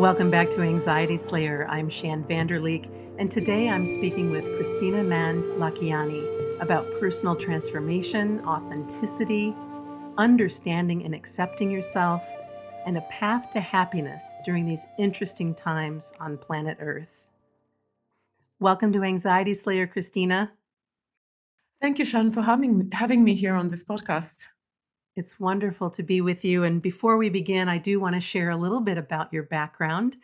Welcome back to Anxiety Slayer. I'm Shann Vander Leek, and today I'm speaking with Christina Mand Lakiani about personal transformation, authenticity, understanding and accepting yourself, and a path to happiness during these interesting times on planet Earth. Welcome to Anxiety Slayer, Kristina. Thank you, Shann, for having, having me here on this podcast. It's wonderful to be with you. And before we begin, I do want to share a little bit about your background.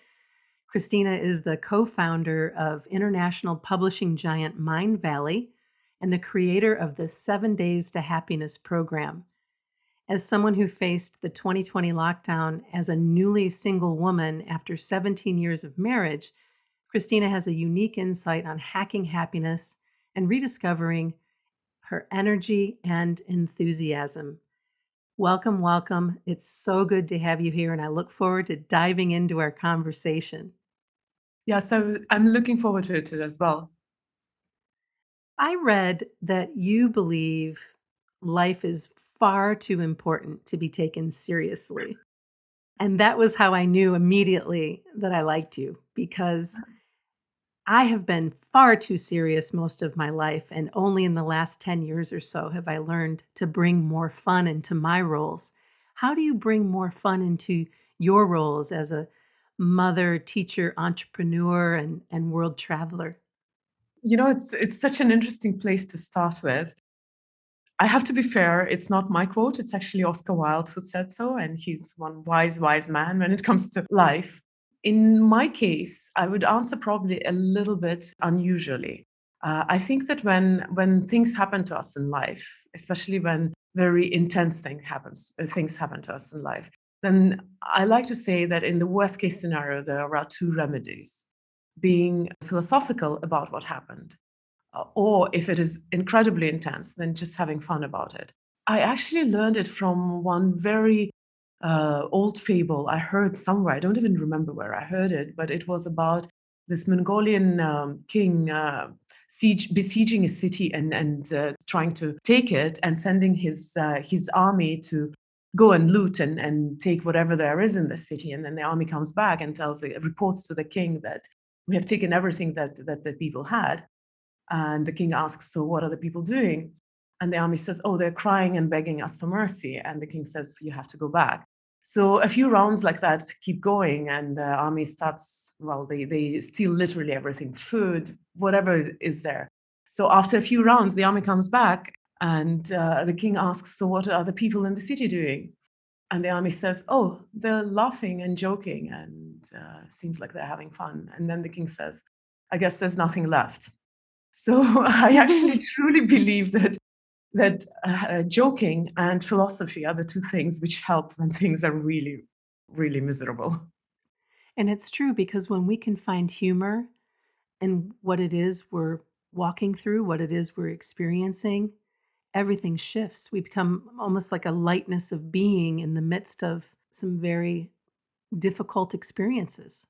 Kristina is the co founder of international publishing giant Mindvalley and the creator of the Seven Days to Happiness program. As someone who faced the 2020 lockdown as a newly single woman after 17 years of marriage, Kristina has a unique insight on hacking happiness and rediscovering her energy and enthusiasm. Welcome, welcome. It's so good to have you here, and I look forward to diving into our conversation. Yeah, so I'm looking forward to it as well. I read that you believe life is far too important to be taken seriously. And that was how I knew immediately that I liked you because uh-huh. I have been far too serious most of my life, and only in the last 10 years or so have I learned to bring more fun into my roles. How do you bring more fun into your roles as a mother, teacher, entrepreneur, and, and world traveler? You know, it's it's such an interesting place to start with. I have to be fair, it's not my quote, it's actually Oscar Wilde who said so, and he's one wise, wise man when it comes to life. In my case, I would answer probably a little bit unusually. Uh, I think that when when things happen to us in life, especially when very intense thing happens, uh, things happen to us in life, then I like to say that in the worst case scenario, there are two remedies: being philosophical about what happened, uh, or if it is incredibly intense, then just having fun about it. I actually learned it from one very uh, old fable I heard somewhere. I don't even remember where I heard it, but it was about this Mongolian um, king uh, siege, besieging a city and and uh, trying to take it, and sending his uh, his army to go and loot and and take whatever there is in the city. And then the army comes back and tells the, reports to the king that we have taken everything that that the people had. And the king asks, "So what are the people doing?" And the army says, Oh, they're crying and begging us for mercy. And the king says, You have to go back. So a few rounds like that keep going, and the army starts, well, they, they steal literally everything food, whatever is there. So after a few rounds, the army comes back, and uh, the king asks, So what are the people in the city doing? And the army says, Oh, they're laughing and joking, and uh, seems like they're having fun. And then the king says, I guess there's nothing left. So I actually truly believe that that uh, joking and philosophy are the two things which help when things are really, really miserable. And it's true because when we can find humor in what it is we're walking through, what it is we're experiencing, everything shifts. We become almost like a lightness of being in the midst of some very difficult experiences.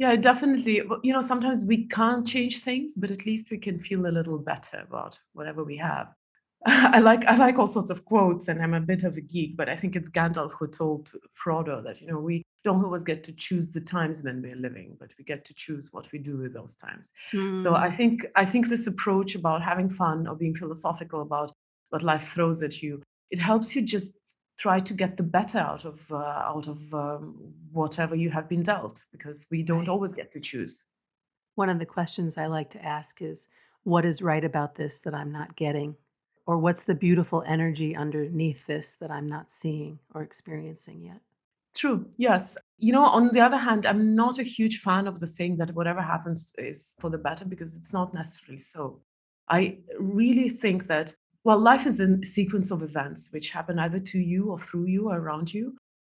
Yeah, definitely. You know, sometimes we can't change things, but at least we can feel a little better about whatever we have. I like I like all sorts of quotes, and I'm a bit of a geek, but I think it's Gandalf who told Frodo that you know we don't always get to choose the times when we're living, but we get to choose what we do with those times. Mm. So I hmm. think I think this approach about having fun or being philosophical about what life throws at you, it helps you just try to get the better out of uh, out of um, whatever you have been dealt because we don't right. always get to choose. One of the questions i like to ask is what is right about this that i'm not getting? Or what's the beautiful energy underneath this that i'm not seeing or experiencing yet? True yes. You know on the other hand i'm not a huge fan of the saying that whatever happens is for the better because it's not necessarily so. I really think that well, life is a sequence of events which happen either to you or through you or around you.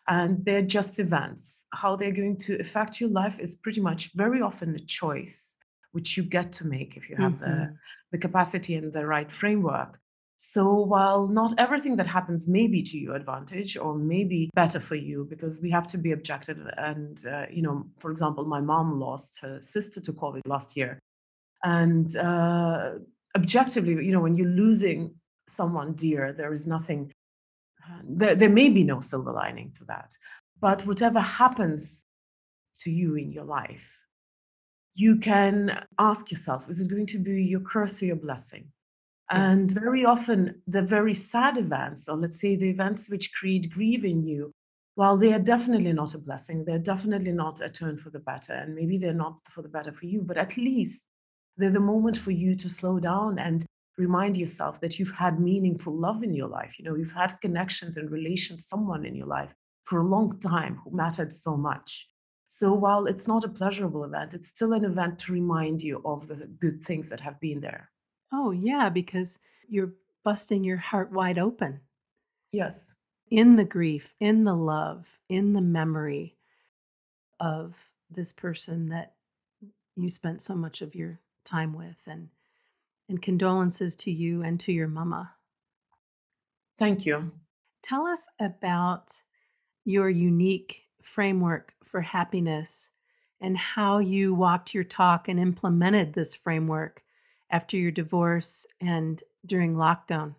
And they're just events. How they're going to affect your life is pretty much very often a choice which you get to make if you have mm-hmm. the, the capacity and the right framework. So while not everything that happens may be to your advantage or may be better for you, because we have to be objective. And, uh, you know, for example, my mom lost her sister to COVID last year. And uh, objectively, you know, when you're losing someone dear, there is nothing, there, there may be no silver lining to that. But whatever happens to you in your life, you can ask yourself is it going to be your curse or your blessing? And Yes. very often, the very sad events, or let's say the events which create grief in you, while they are definitely not a blessing, they're definitely not a turn for the better, and maybe they're not for the better for you, but at least they're the moment for you to slow down and remind yourself that you've had meaningful love in your life. You know, you've had connections and relations, someone in your life for a long time who mattered so much. So while it's not a pleasurable event, it's still an event to remind you of the good things that have been there. Oh, yeah, because you're busting your heart wide open Yes. in the grief, in the love, in the memory of this person that you spent so much of your time with and and condolences to you and to your mama. Thank you. Tell us about your unique framework for happiness and how you walked your talk and implemented this framework after your divorce and during lockdown.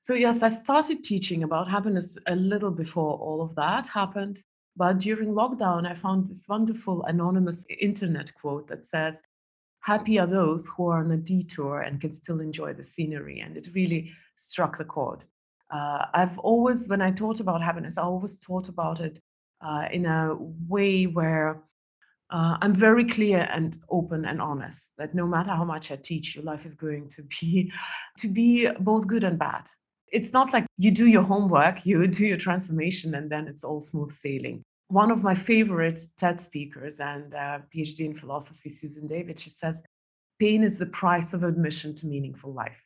So, yes, I started teaching about happiness a little before all of that happened. But during lockdown, I found this wonderful anonymous internet quote that says, Happy are those who are on a detour and can still enjoy the scenery. And it really struck the chord. Uh, I've always, when I taught about happiness, I always taught about it uh, in a way where uh, I'm very clear and open and honest that no matter how much I teach, your life is going to be to be both good and bad. It's not like you do your homework, you do your transformation, and then it's all smooth sailing. One of my favorite TED speakers and uh, PhD in philosophy, Susan David, she says, "Pain is the price of admission to meaningful life."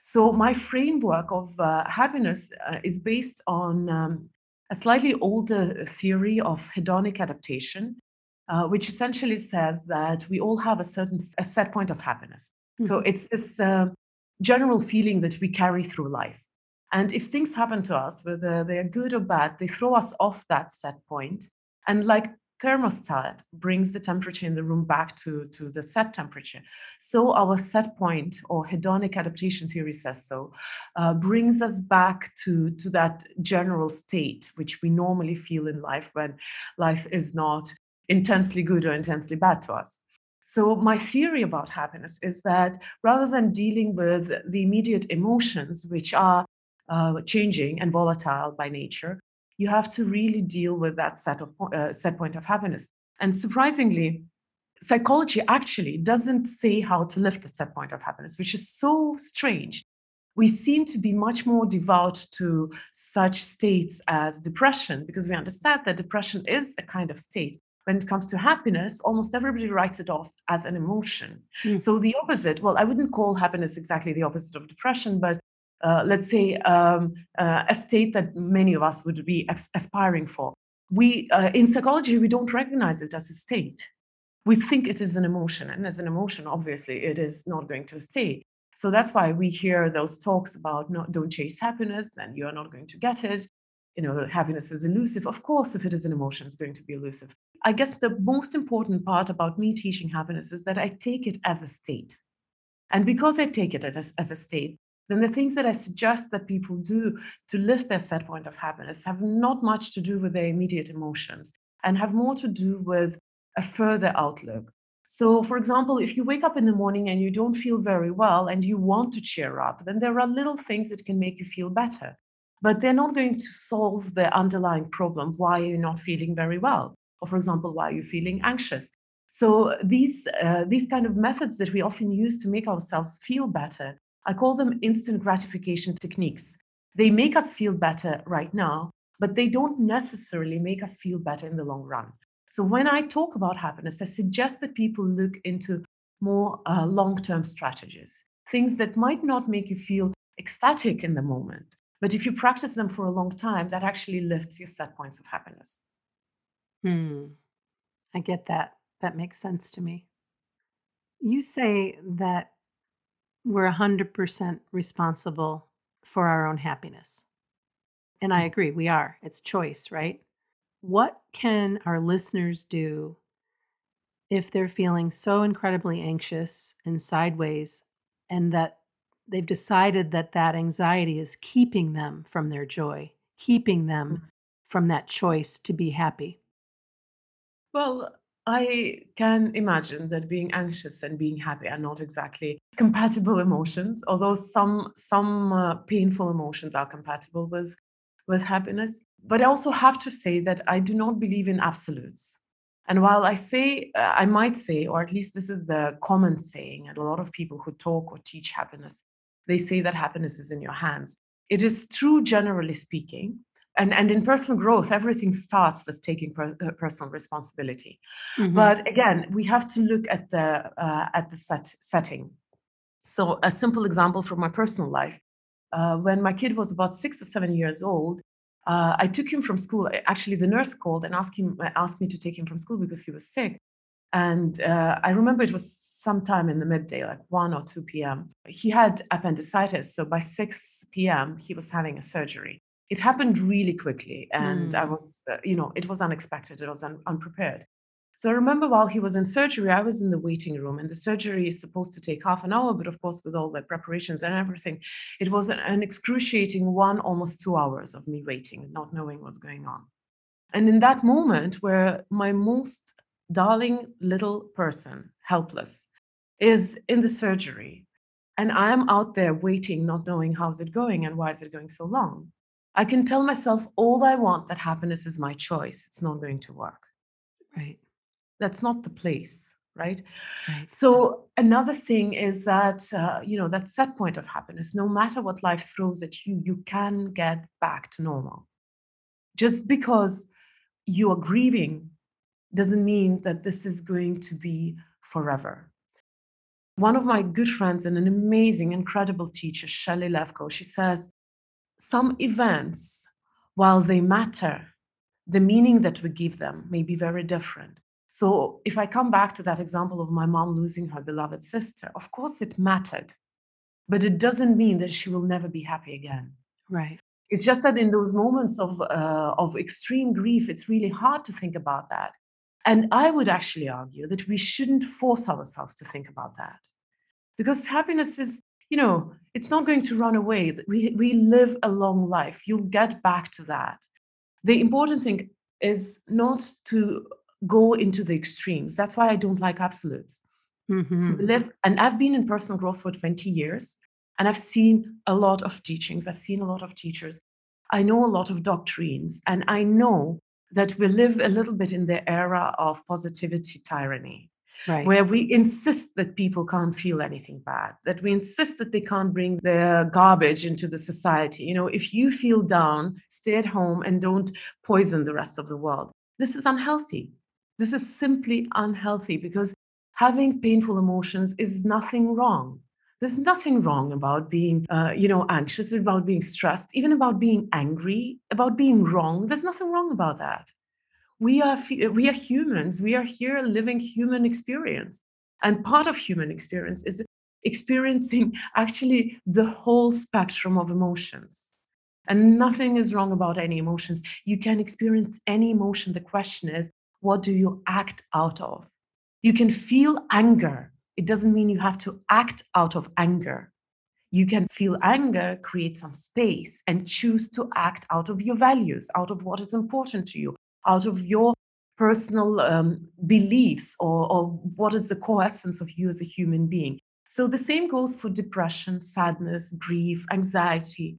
So my framework of uh, happiness uh, is based on um, a slightly older theory of hedonic adaptation, uh, which essentially says that we all have a certain a set point of happiness. So Mhm. it's this uh, general feeling that we carry through life. And if things happen to us, whether they're good or bad, they throw us off that set point. And like thermostat brings the temperature in the room back to, to the set temperature. So our set point, or hedonic adaptation theory says so, uh, brings us back to, to that general state, which we normally feel in life when life is not intensely good or intensely bad to us. So, my theory about happiness is that rather than dealing with the immediate emotions, which are uh, changing and volatile by nature, you have to really deal with that set of uh, set point of happiness. And surprisingly, psychology actually doesn't say how to lift the set point of happiness, which is so strange. We seem to be much more devout to such states as depression because we understand that depression is a kind of state. When it comes to happiness, almost everybody writes it off as an emotion. Mm. So the opposite, well, I wouldn't call happiness exactly the opposite of depression, but uh, let's say um, uh, a state that many of us would be aspiring for. We uh, in psychology we don't recognize it as a state. We think it is an emotion, and as an emotion, obviously, it is not going to stay. So that's why we hear those talks about no, don't chase happiness, then you are not going to get it. You know, happiness is elusive. Of course, if it is an emotion, it's going to be elusive. I guess the most important part about me teaching happiness is that I take it as a state. And because I take it as, as a state, then the things that I suggest that people do to lift their set point of happiness have not much to do with their immediate emotions and have more to do with a further outlook. So, for example, if you wake up in the morning and you don't feel very well and you want to cheer up, then there are little things that can make you feel better. But they're not going to solve the underlying problem why you're not feeling very well, or, for example, why you're feeling anxious. So, these, uh, these kind of methods that we often use to make ourselves feel better I call them instant gratification techniques. They make us feel better right now, but they don't necessarily make us feel better in the long run. So when I talk about happiness, I suggest that people look into more uh, long term strategies, things that might not make you feel ecstatic in the moment. But if you practice them for a long time, that actually lifts your set points of happiness. Hmm. I get that. That makes sense to me. You say that we're 100% responsible for our own happiness. And I agree, we are. It's choice, right? What can our listeners do if they're feeling so incredibly anxious and sideways and that they've decided that that anxiety is keeping them from their joy, keeping them Mhm. from that choice to be happy? Well, I can imagine that being anxious and being happy are not exactly compatible emotions, although some some uh, painful emotions are compatible with with happiness. But I also have to say that I do not believe in absolutes. And while I say, uh, I might say, or at least this is the common saying, and a lot of people who talk or teach happiness, they say that happiness is in your hands. It is true, generally speaking. And, and in personal growth, everything starts with taking per, uh, personal responsibility. Mm-hmm. But again, we have to look at the uh, at the set, setting. So a simple example from my personal life: uh, when my kid was about six or seven years old, uh, I took him from school. Actually, the nurse called and asked him asked me to take him from school because he was sick. And uh, I remember it was sometime in the midday, like 1 or 2 p.m. He had appendicitis. So by 6 p.m., he was having a surgery. It happened really quickly. And mm. I was, uh, you know, it was unexpected, it was un- unprepared. So I remember while he was in surgery, I was in the waiting room, and the surgery is supposed to take half an hour, but of course, with all the preparations and everything, it was an excruciating one, almost two hours of me waiting, not knowing what's going on. And in that moment, where my most darling little person, helpless, is in the surgery, and I'm out there waiting, not knowing how's it going and why is it going so long, I can tell myself all I want that happiness is my choice. It's not going to work. Right that's not the place right? right so another thing is that uh, you know that set point of happiness no matter what life throws at you you can get back to normal just because you are grieving doesn't mean that this is going to be forever one of my good friends and an amazing incredible teacher Shelly Lefkoe she says some events while they matter the meaning that we give them may be very different so if I come back to that example of my mom losing her beloved sister, of course it mattered, but it doesn't mean that she will never be happy again. Right. It's just that in those moments of uh, of extreme grief, it's really hard to think about that. And I would actually argue that we shouldn't force ourselves to think about that, because happiness is, you know, it's not going to run away. We we live a long life. You'll get back to that. The important thing is not to go into the extremes. That's why I don't like absolutes. Mm-hmm. Live, and I've been in personal growth for 20 years, and I've seen a lot of teachings. I've seen a lot of teachers. I know a lot of doctrines, and I know that we live a little bit in the era of positivity tyranny. Right. Where we insist that people can't feel anything bad, that we insist that they can't bring their garbage into the society. You know, if you feel down, stay at home and don't poison the rest of the world. This is unhealthy. This is simply unhealthy because having painful emotions is nothing wrong. There's nothing wrong about being, uh, you know, anxious, about being stressed, even about being angry, about being wrong. There's nothing wrong about that. We are we are humans. We are here living human experience, and part of human experience is experiencing actually the whole spectrum of emotions. And nothing is wrong about any emotions. You can experience any emotion. The question is, what do you act out of? You can feel anger. It doesn't mean you have to act out of anger. You can feel anger, create some space, and choose to act out of your values, out of what is important to you, out of your personal um, beliefs, or, or what is the core essence of you as a human being. So the same goes for depression, sadness, grief, anxiety.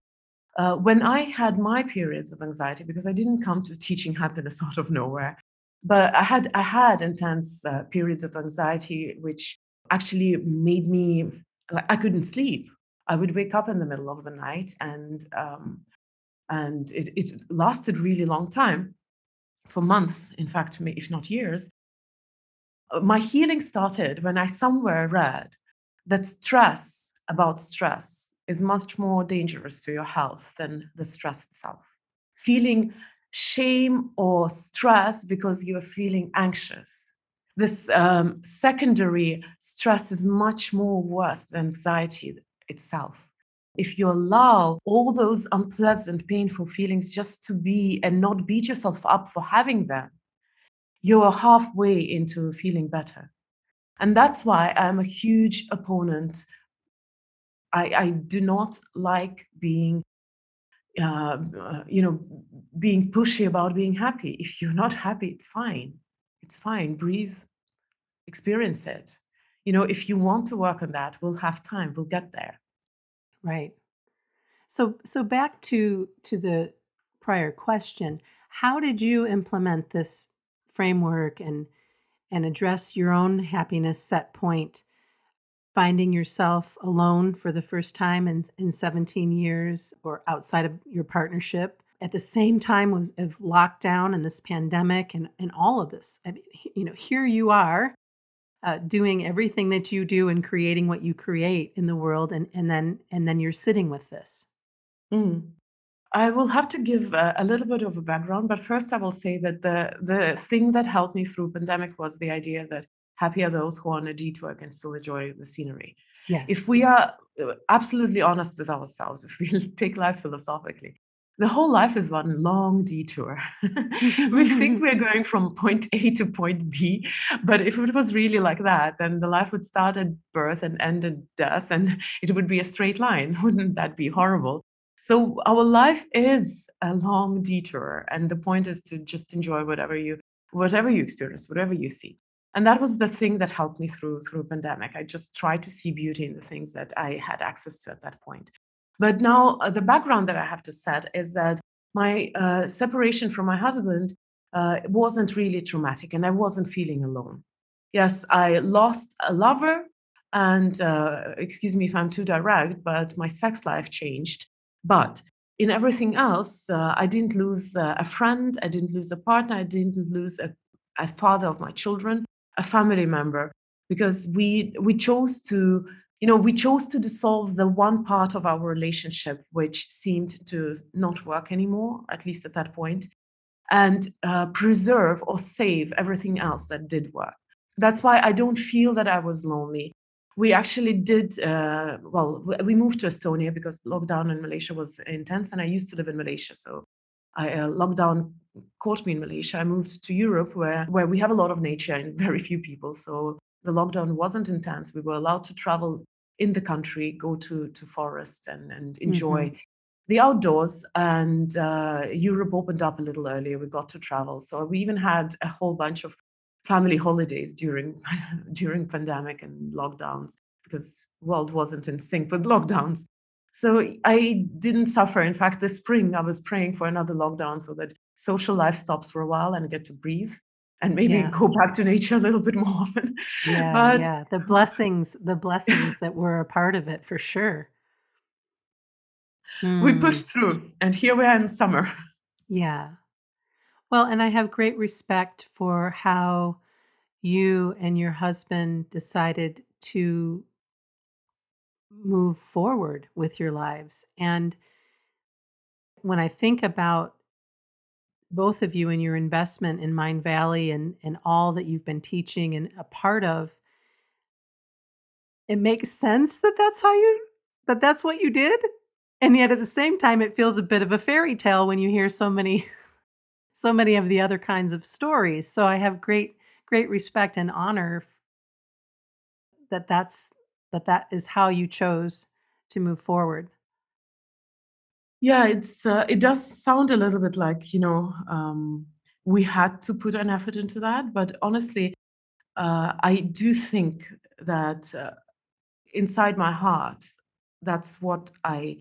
Uh, when I had my periods of anxiety, because I didn't come to teaching happiness out of nowhere, but I had I had intense uh, periods of anxiety, which actually made me like I couldn't sleep. I would wake up in the middle of the night, and um, and it, it lasted really long time, for months, in fact, if not years. Uh, my healing started when I somewhere read that stress about stress is much more dangerous to your health than the stress itself. Feeling shame or stress because you're feeling anxious. This um, secondary stress is much more worse than anxiety itself. If you allow all those unpleasant, painful feelings just to be and not beat yourself up for having them, you're halfway into feeling better. And that's why I'm a huge opponent. I, I do not like being uh, uh, you know, being pushy about being happy. If you're not happy, it's fine. It's fine. Breathe, experience it. You know, if you want to work on that, we'll have time. We'll get there. Right. So so back to to the prior question, how did you implement this framework and and address your own happiness set point finding yourself alone for the first time in, in 17 years or outside of your partnership at the same time was of lockdown and this pandemic and, and all of this I mean, you know here you are uh, doing everything that you do and creating what you create in the world and, and then and then you're sitting with this Mm. I will have to give a, a little bit of a background, but first I will say that the the thing that helped me through pandemic was the idea that happy are those who are on a detour can still enjoy the scenery. Yes. If we are uh, absolutely honest with ourselves, if we take life philosophically, the whole life is one long detour. we think we're going from point A to point B, but if it was really like that, then the life would start at birth and end at death, and it would be a straight line. Wouldn't that be horrible? So our life is a long detour, and the point is to just enjoy whatever you whatever you experience, whatever you see. And that was the thing that helped me through through pandemic. I just tried to see beauty in the things that I had access to at that point. But now uh, the background that I have to set is that my uh, separation from my husband uh, wasn't really traumatic, and I wasn't feeling alone. Yes, I lost a lover, and uh, excuse me if I'm too direct, but my sex life changed but in everything else, uh, I didn't lose uh, a friend, I didn't lose a partner, I didn't lose a, a father of my children, a family member, because we we chose to you know we chose to dissolve the one part of our relationship which seemed to not work anymore, at least at that point, and uh, preserve or save everything else that did work. That's why I don't feel that I was lonely. We actually did uh, well we moved to estonia because lockdown in malaysia was intense and i used to live in malaysia so I, uh, lockdown caught me in malaysia. I moved to europe where where we have a lot of nature and very few people so the lockdown wasn't intense. We were allowed to travel in the country go to to forests and and enjoy the outdoors. And uh, europe opened up a little earlier. We got to travel. So we even had a whole bunch of family holidays during during pandemic and lockdowns because world wasn't in sync with lockdowns. So i didn't suffer. In fact this spring i was praying for another lockdown so that social life stops for a while and I get to breathe and maybe yeah. go back to nature a little bit more often. Yeah but yeah the blessings the blessings that were a part of it for sure. We Hmm. pushed through and here we are in summer. Yeah. Well and i have great respect for how you and your husband decided to move forward with your lives. And when I think about both of you and your investment in Mindvalley and, and all that you've been teaching and a part of, it makes sense that that's how you, that that's what you did. And yet at the same time, it feels a bit of a fairy tale when you hear so many, so many of the other kinds of stories. So I have great, great respect and honor that that's, that that is how you chose to move forward. Yeah it's uh, it does sound a little bit like you know um, we had to put an effort into that but honestly uh, i do think that uh, inside my heart, that's what I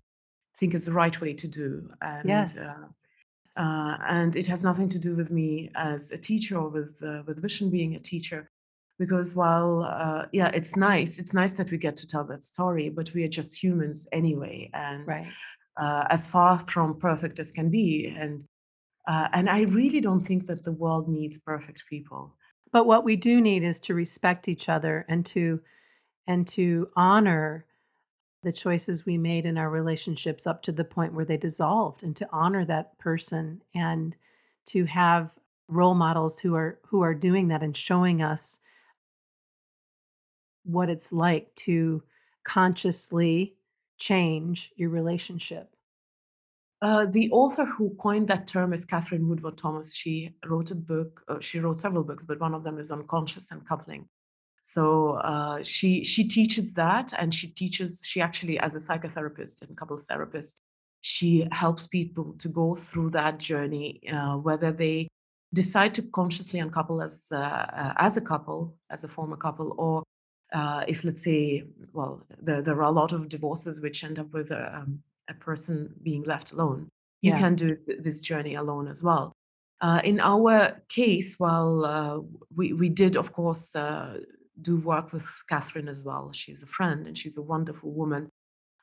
think is the right way to do. And Yes. uh, uh, and it has nothing to do with me as a teacher or with uh, with Vishen being a teacher. Because while uh, yeah, it's nice, it's nice that we get to tell that story, but we are just humans anyway, and Right. Uh, as far from perfect as can be. And uh, and I really don't think that the world needs perfect people. But what we do need is to respect each other and to and to honor the choices we made in our relationships up to the point where they dissolved and to honor that person and to have role models who are who are doing that and showing us what it's like to consciously change your relationship. Uh, the author who coined that term is Katherine Woodward Thomas. She wrote a book. Uh, she wrote several books, but one of them is on conscious uncoupling. So uh, she she teaches that, and she teaches. She actually, as a psychotherapist and couples therapist, she helps people to go through that journey, uh, whether they decide to consciously uncouple as uh, uh, as a couple, as a former couple, or uh, if let's say, well, there, there are a lot of divorces which end up with a, um, a person being left alone. You Yeah. can do th- this journey alone as well. Uh, in our case, well, uh, we we did of course uh, do work with Katherine as well. She's a friend and she's a wonderful woman.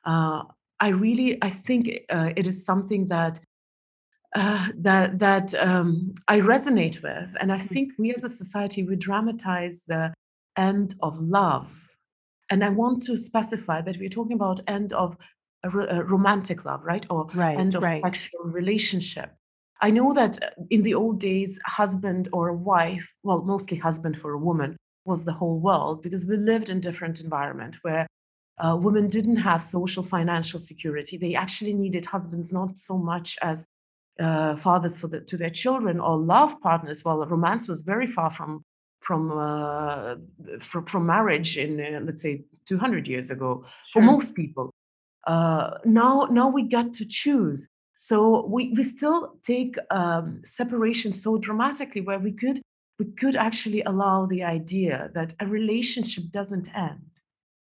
Uh, I really I think uh, it is something that uh, that that um, I resonate with, and I Mm. think we as a society we dramatize the end of love, and I want to specify that we're talking about end of a, a romantic love, right, or Right, end of right. sexual relationship. I know that uh, in the old days, husband or a wife, well, mostly husband for a woman, was the whole world because we lived in different environment where uh, women didn't have social financial security. They actually needed husbands not so much as uh, fathers for the, to their children or love partners. Well, romance was very far from from uh, from, from marriage in uh, let's say 200 years ago for most people. Uh, now now we get to choose. So we, we still take um, separation so dramatically where we could we could actually allow the idea that a relationship doesn't end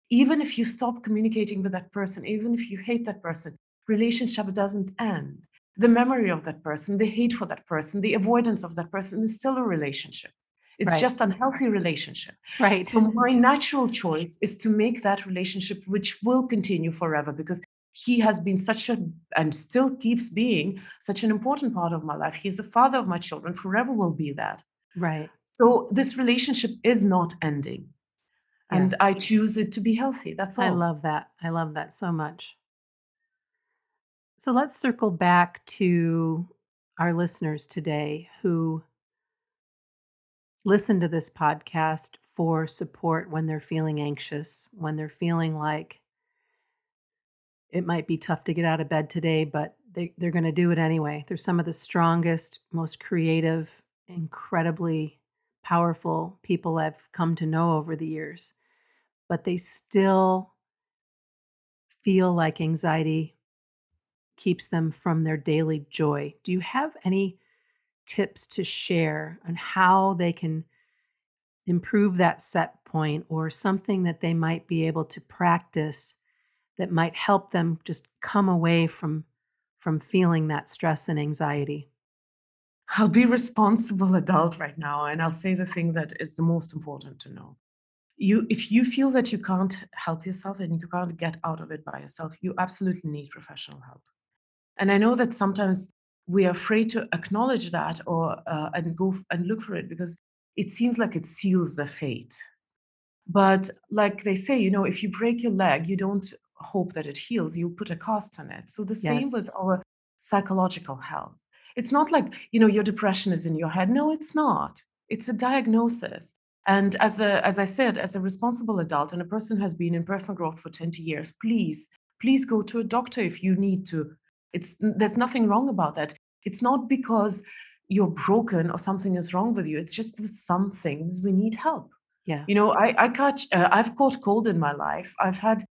even if you stop communicating with that person, even if you hate that person, relationship doesn't end. The memory of that person, the hate for that person, the avoidance of that person is still a relationship. It's Right. just unhealthy relationship. Right. So my natural choice is to make that relationship which will continue forever because he has been such a and still keeps being such an important part of my life. He's the father of my children, forever will be that. Right. So this relationship is not ending. Yeah. And I choose it to be healthy. That's all. I love that. I love that so much. So let's circle back to our listeners today who listen to this podcast for support when they're feeling anxious, when they're feeling like it might be tough to get out of bed today, but they, they're going to do it anyway. They're some of the strongest, most creative, incredibly powerful people I've come to know over the years, but they still feel like anxiety keeps them from their daily joy. Do you have any tips to share on how they can improve that set point or something that they might be able to practice that might help them just come away from from feeling that stress and anxiety? I'll be responsible adult right now, and I'll say the thing that is the most important to know. You, if you feel that you can't help yourself and you can't get out of it by yourself, you absolutely need professional help. And I know that sometimes we are afraid to acknowledge that or uh, and go f- and look for it because it seems like it seals the fate. But like they say, you know, if you break your leg, you don't hope that it heals, you put a cast on it. So the same Yes. with our psychological health. It's not like, you know, your depression is in your head. No, it's not. It's a diagnosis. And as a as I said, as a responsible adult and a person who has been in personal growth for 20 years, please, please go to a doctor if you need to. It's there's nothing wrong about that. It's not because you're broken or something is wrong with you. It's just with some things we need help. Yeah. You know, I, I catch, uh, I've caught cold in my life. I've had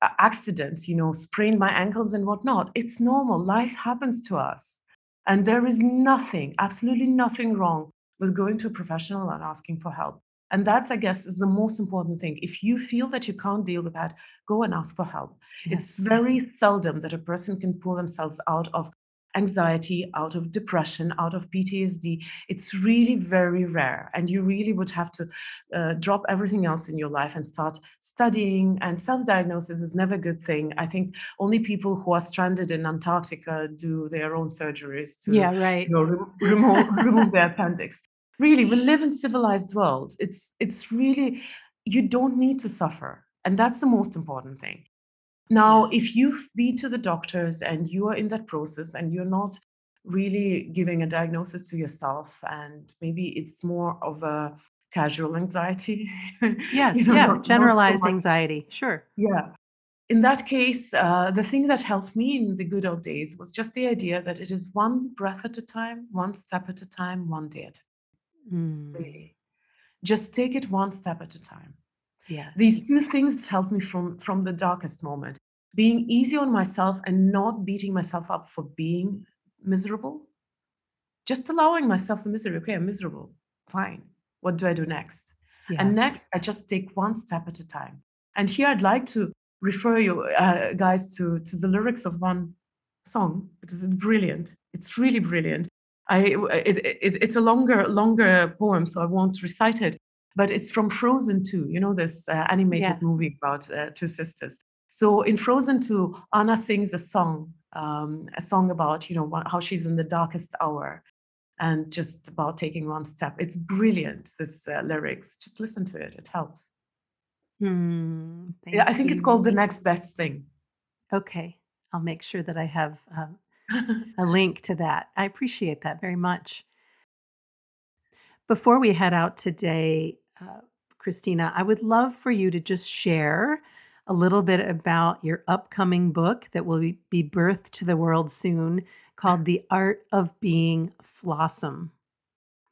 uh, accidents, you know, sprained my ankles and whatnot. It's normal. Life happens to us. And there is nothing, absolutely nothing wrong with going to a professional and asking for help. And that's, I guess, is the most important thing. If you feel that you can't deal with that, go and ask for help. It's very seldom that a person can pull themselves out of anxiety, out of depression, out of PTSD. It's really very rare. And you really would have to uh, drop everything else in your life and start studying. And self diagnosis is never a good thing. I think only people who are stranded in Antarctica do their own surgeries to Yeah, right. you know, remove, remove their appendix. Really, we live in civilized world. It's it's really you don't need to suffer, and that's the most important thing. Now, if you've been to the doctors and you are in that process and you're not really giving a diagnosis to yourself, and maybe it's more of a casual anxiety, Yes, you know, yeah, not, not so generalized anxiety. Sure. yeah. In that case, uh, the thing that helped me in the good old days was just the idea that it is one breath at a time, one step at a time, one day at a time. Mm, Really. Just take it one step at a time. Yeah. These two things helped me from, from the darkest moment. Being easy on myself and not beating myself up for being miserable. just allowing myself the misery. Okay, I'm miserable. Fine. What do I do next? Yeah. And next, I just take one step at a time. And here I'd like to refer you uh, guys to, to the lyrics of one song because it's brilliant. It's really brilliant. I, it, it, it's a longer, longer poem, so I won't recite it. But it's from Frozen 2, you know, this uh, animated Yeah. movie about uh, two sisters. So in Frozen 2, Anna sings a song, um, a song about, you know, how she's in the darkest hour and just about taking one step. It's brilliant, this uh, lyrics. Just listen to it, it helps. Hmm, Yeah, I think it's called The Next Best Thing. Okay. I'll make sure that I have um, a link to that. I appreciate that very much. Before we head out today, uh, Kristina, I would love for you to just share a little bit about your upcoming book that will be, birthed to the world soon called The Art of Being Flawsome.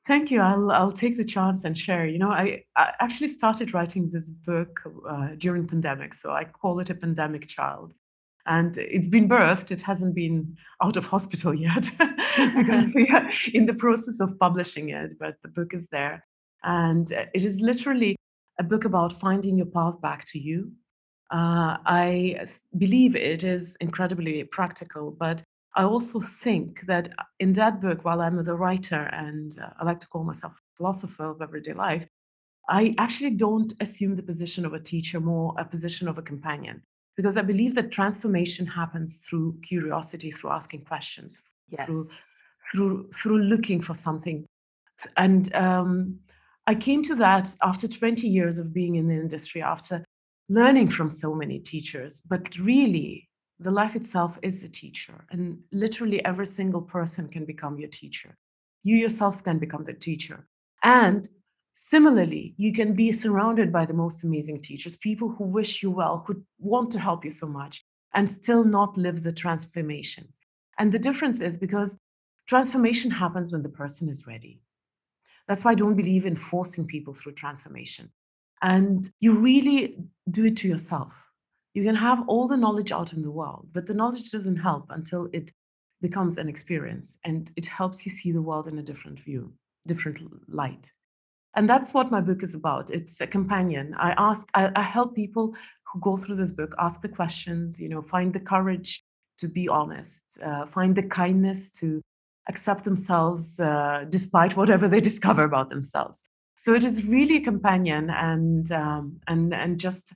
Thank you. I'll I'll take the chance and share. You know, I, I actually started writing this book uh, during pandemic, so I call it a pandemic child. And it's been birthed. It hasn't been out of hospital yet because we are in the process of publishing it, but the book is there. And uh, it is literally a book about finding your path back to you. Uh, I believe it is incredibly practical, but I also think that uh, in that book, while I'm the writer and uh, I like to call myself a philosopher of everyday life, I actually don't assume the position of a teacher, more a position of a companion, because I believe that transformation happens through curiosity, through asking questions, through through through looking for something. And um, I came to that after 20 years of being in the industry, after learning from so many teachers. But really, the life itself is the teacher, and literally every single person can become your teacher. You yourself can become the teacher. And similarly, you can be surrounded by the most amazing teachers, people who wish you well, who want to help you so much, and still not live the transformation. And the difference is because transformation happens when the person is ready. That's why I don't believe in forcing people through transformation. And you really do it to yourself. You can have all the knowledge out in the world, but the knowledge doesn't help until it becomes an experience and it helps you see the world in a different view, different light. And that's what my book is about. It's a companion. I ask, I, I help people who go through this book ask the questions, you know, find the courage to be honest, uh, find the kindness to accept themselves uh, despite whatever they discover about themselves. So it is really a companion and um, and and just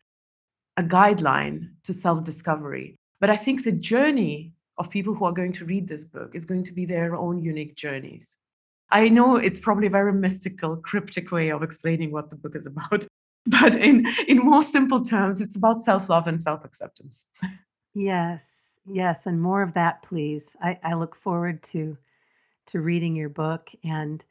a guideline to self-discovery. But I think the journey of people who are going to read this book is going to be their own unique journeys. I know it's probably a very mystical, cryptic way of explaining what the book is about, but in in more simple terms, it's about self-love and self-acceptance. Yes, yes, and more of that, please. I, I look forward to to reading your book and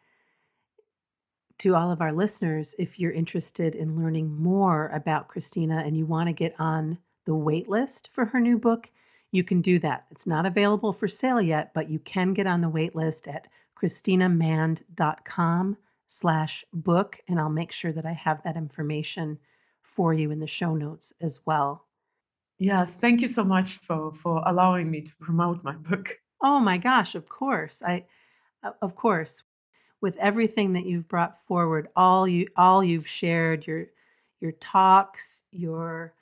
to all of our listeners. If you're interested in learning more about Kristina and you want to get on the wait list for her new book, you can do that. It's not available for sale yet, but you can get on the wait list at kristinamand.com slash book, and I'll make sure that I have that information for you in the show notes as well. Yes, thank you so much for for allowing me to promote my book. Oh my gosh, of course. I uh, of course with everything that you've brought forward, all you all you've shared, your your talks, your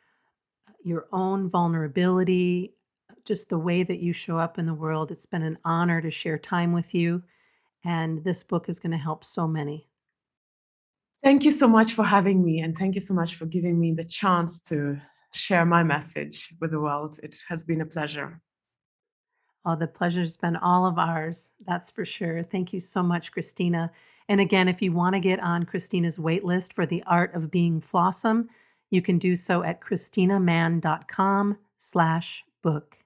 your own vulnerability, just the way that you show up in the world. It's been an honor to share time with you and this book is going to help so many. Thank you so much for having me, and thank you so much for giving me the chance to share my message with the world. It has been a pleasure. Oh, the pleasure's been all of ours. That's for sure. Thank you so much, Kristina. And again, if you want to get on Kristina's waitlist for the art of being Flawsome, you can do so at kristinamand.com slash book.